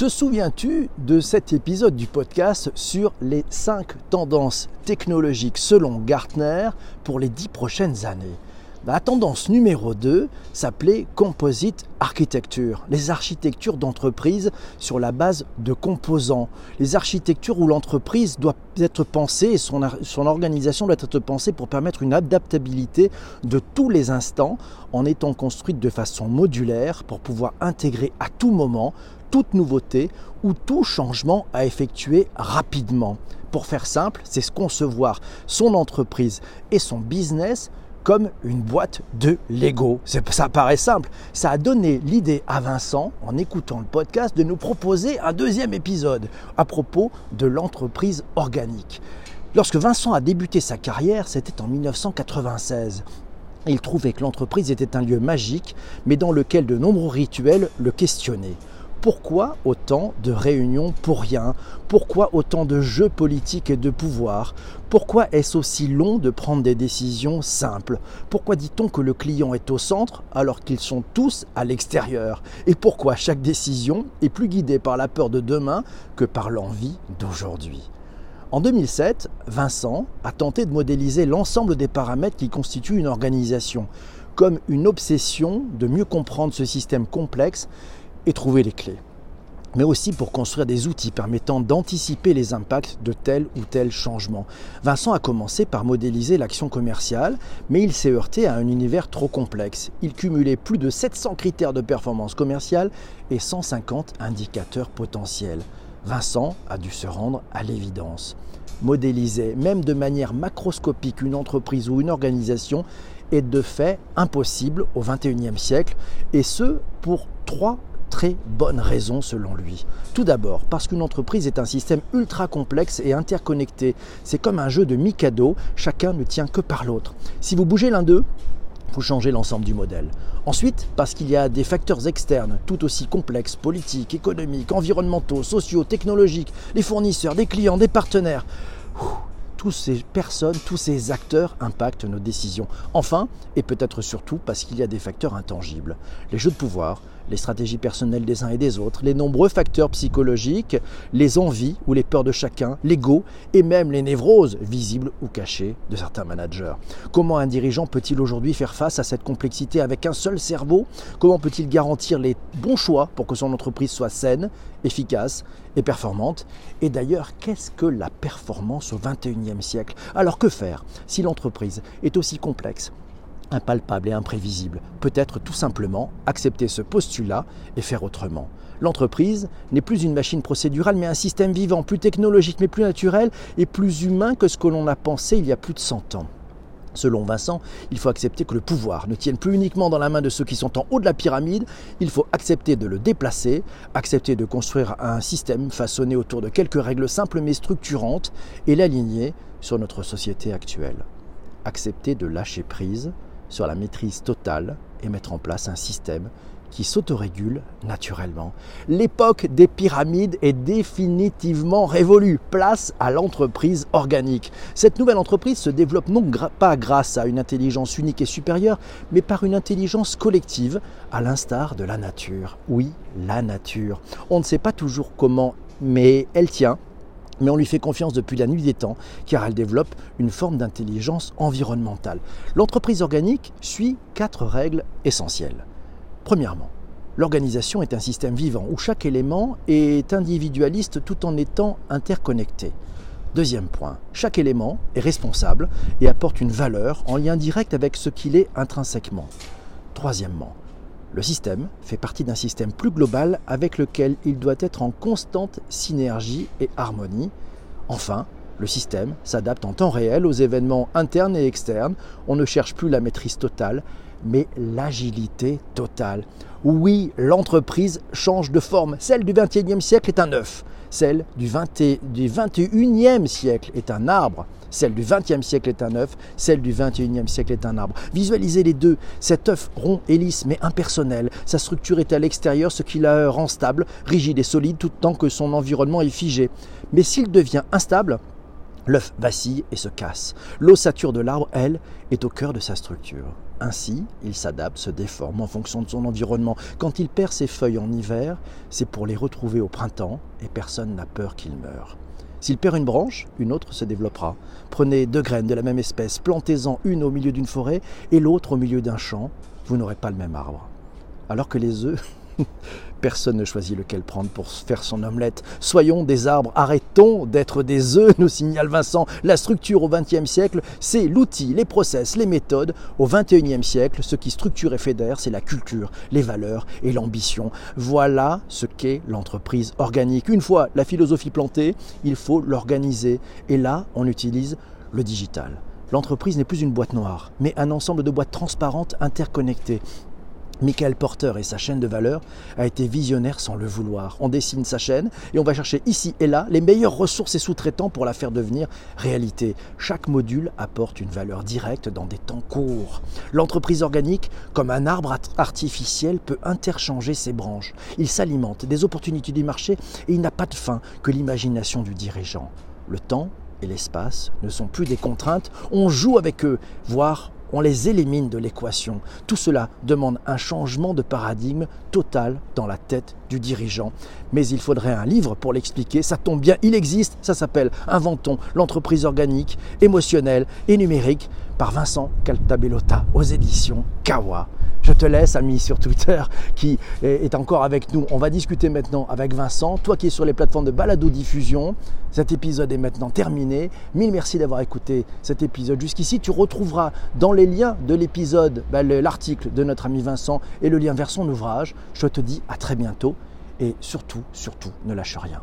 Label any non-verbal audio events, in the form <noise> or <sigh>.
Te souviens-tu de cet épisode du podcast sur les 5 tendances technologiques selon Gartner pour les 10 prochaines années? La tendance numéro 2 s'appelait Composite Architecture, les architectures d'entreprise sur la base de composants, les architectures où l'entreprise doit être pensée et son, son, organisation doit être pensée pour permettre une adaptabilité de tous les instants en étant construite de façon modulaire pour pouvoir intégrer à tout moment toute nouveauté ou tout changement à effectuer rapidement. Pour faire simple, c'est concevoir son entreprise et son business comme une boîte de Lego. Ça paraît simple. Ça a donné l'idée à Vincent, en écoutant le podcast, de nous proposer un deuxième épisode à propos de l'entreprise organique. Lorsque Vincent a débuté sa carrière, c'était en 1996. Il trouvait que l'entreprise était un lieu magique, mais dans lequel de nombreux rituels le questionnaient. Pourquoi autant de réunions pour rien? Pourquoi autant de jeux politiques et de pouvoir? Pourquoi est-ce aussi long de prendre des décisions simples? Pourquoi dit-on que le client est au centre alors qu'ils sont tous à l'extérieur? Et pourquoi chaque décision est plus guidée par la peur de demain que par l'envie d'aujourd'hui? En 2007, Vincent a tenté de modéliser l'ensemble des paramètres qui constituent une organisation, comme une obsession de mieux comprendre ce système complexe trouver les clés mais aussi pour construire des outils permettant d'anticiper les impacts de tel ou tel changement. Vincent a commencé par modéliser l'action commerciale, mais il s'est heurté à un univers trop complexe. Il cumulait plus de 700 critères de performance commerciale et 150 indicateurs potentiels. Vincent a dû se rendre à l'évidence. Modéliser, même de manière macroscopique, une entreprise ou une organisation est de fait impossible au XXIe siècle, et ce pour trois très bonnes raisons selon lui. Tout d'abord, parce qu'une entreprise est un système ultra complexe et interconnecté. C'est comme un jeu de Mikado, chacun ne tient que par l'autre. Si vous bougez l'un d'eux, vous changez l'ensemble du modèle. Ensuite, parce qu'il y a des facteurs externes tout aussi complexes, politiques, économiques, environnementaux, sociaux, technologiques, les fournisseurs, des clients, des partenaires. Toutes ces personnes, tous ces acteurs impactent nos décisions. Enfin, et peut-être surtout parce qu'il y a des facteurs intangibles. Les jeux de pouvoir, les stratégies personnelles des uns et des autres, les nombreux facteurs psychologiques, les envies ou les peurs de chacun, l'ego et même les névroses visibles ou cachées de certains managers. Comment un dirigeant peut-il aujourd'hui faire face à cette complexité avec un seul cerveau? Comment peut-il garantir les bons choix pour que son entreprise soit saine, efficace et performante? Et d'ailleurs, qu'est-ce que la performance au XXIe siècle? Alors que faire si l'entreprise est aussi complexe impalpable et imprévisible. Peut-être tout simplement accepter ce postulat et faire autrement. L'entreprise n'est plus une machine procédurale, mais un système vivant, plus technologique, mais plus naturel et plus humain que ce que l'on a pensé il y a plus de 100 ans. Selon Vincent, il faut accepter que le pouvoir ne tienne plus uniquement dans la main de ceux qui sont en haut de la pyramide, il faut accepter de le déplacer, accepter de construire un système façonné autour de quelques règles simples mais structurantes et l'aligner sur notre société actuelle. Accepter de lâcher prise, sur la maîtrise totale et mettre en place un système qui s'autorégule naturellement. L'époque des pyramides est définitivement révolue. Place à l'entreprise organique. Cette nouvelle entreprise se développe non pas grâce à une intelligence unique et supérieure, mais par une intelligence collective, à l'instar de la nature. Oui, la nature. On ne sait pas toujours comment, mais elle tient mais on lui fait confiance depuis la nuit des temps, car elle développe une forme d'intelligence environnementale. L'entreprise organique suit quatre règles essentielles. Premièrement, l'organisation est un système vivant où chaque élément est individualiste tout en étant interconnecté. Deuxième point, chaque élément est responsable et apporte une valeur en lien direct avec ce qu'il est intrinsèquement. Troisièmement, le système fait partie d'un système plus global avec lequel il doit être en constante synergie et harmonie. Enfin, le système s'adapte en temps réel aux événements internes et externes. On ne cherche plus la maîtrise totale, mais l'agilité totale. Oui, l'entreprise change de forme. Celle du XXIe siècle est un œuf. Celle du, 21e siècle est un arbre. Celle du XXe siècle est un œuf, celle du XXIe siècle est un arbre. Visualisez les deux. Cet œuf rond et lisse mais impersonnel. Sa structure est à l'extérieur, ce qui la rend stable, rigide et solide tout temps que son environnement est figé. Mais s'il devient instable, l'œuf vacille et se casse. L'ossature de l'arbre, elle, est au cœur de sa structure. Ainsi, il s'adapte, se déforme en fonction de son environnement. Quand il perd ses feuilles en hiver, c'est pour les retrouver au printemps et personne n'a peur qu'il meure. S'il perd une branche, une autre se développera. Prenez deux graines de la même espèce, plantez-en une au milieu d'une forêt et l'autre au milieu d'un champ, vous n'aurez pas le même arbre. Alors que les œufs, <laughs> Personne ne choisit lequel prendre pour faire son omelette. Soyons des arbres, arrêtons d'être des œufs, nous signale Vincent. La structure au XXe siècle, c'est l'outil, les process, les méthodes. Au XXIe siècle, ce qui structure et fédère, c'est la culture, les valeurs et l'ambition. Voilà ce qu'est l'entreprise organique. Une fois la philosophie plantée, il faut l'organiser. Et là, on utilise le digital. L'entreprise n'est plus une boîte noire, mais un ensemble de boîtes transparentes interconnectées. Michael Porter et sa chaîne de valeur a été visionnaire sans le vouloir. On dessine sa chaîne et on va chercher ici et là les meilleures ressources et sous-traitants pour la faire devenir réalité. Chaque module apporte une valeur directe dans des temps courts. L'entreprise organique, comme un arbre artificiel, peut interchanger ses branches. Il s'alimente des opportunités du marché et il n'a pas de fin que l'imagination du dirigeant. Le temps et l'espace ne sont plus des contraintes, on joue avec eux, voire on les élimine de l'équation. Tout cela demande un changement de paradigme total dans la tête du dirigeant. Mais il faudrait un livre pour l'expliquer. Ça tombe bien, il existe. Ça s'appelle Inventons l'entreprise organique, émotionnelle et numérique par Vincent Caltabellota aux éditions Kawa. Je te laisse, ami sur Twitter, qui est encore avec nous. On va discuter maintenant avec Vincent. Toi qui es sur les plateformes de balado-diffusion, cet épisode est maintenant terminé. Mille merci d'avoir écouté cet épisode jusqu'ici. Tu retrouveras dans les liens de l'épisode bah, l'article de notre ami Vincent et le lien vers son ouvrage. Je te dis à très bientôt et surtout, surtout, ne lâche rien.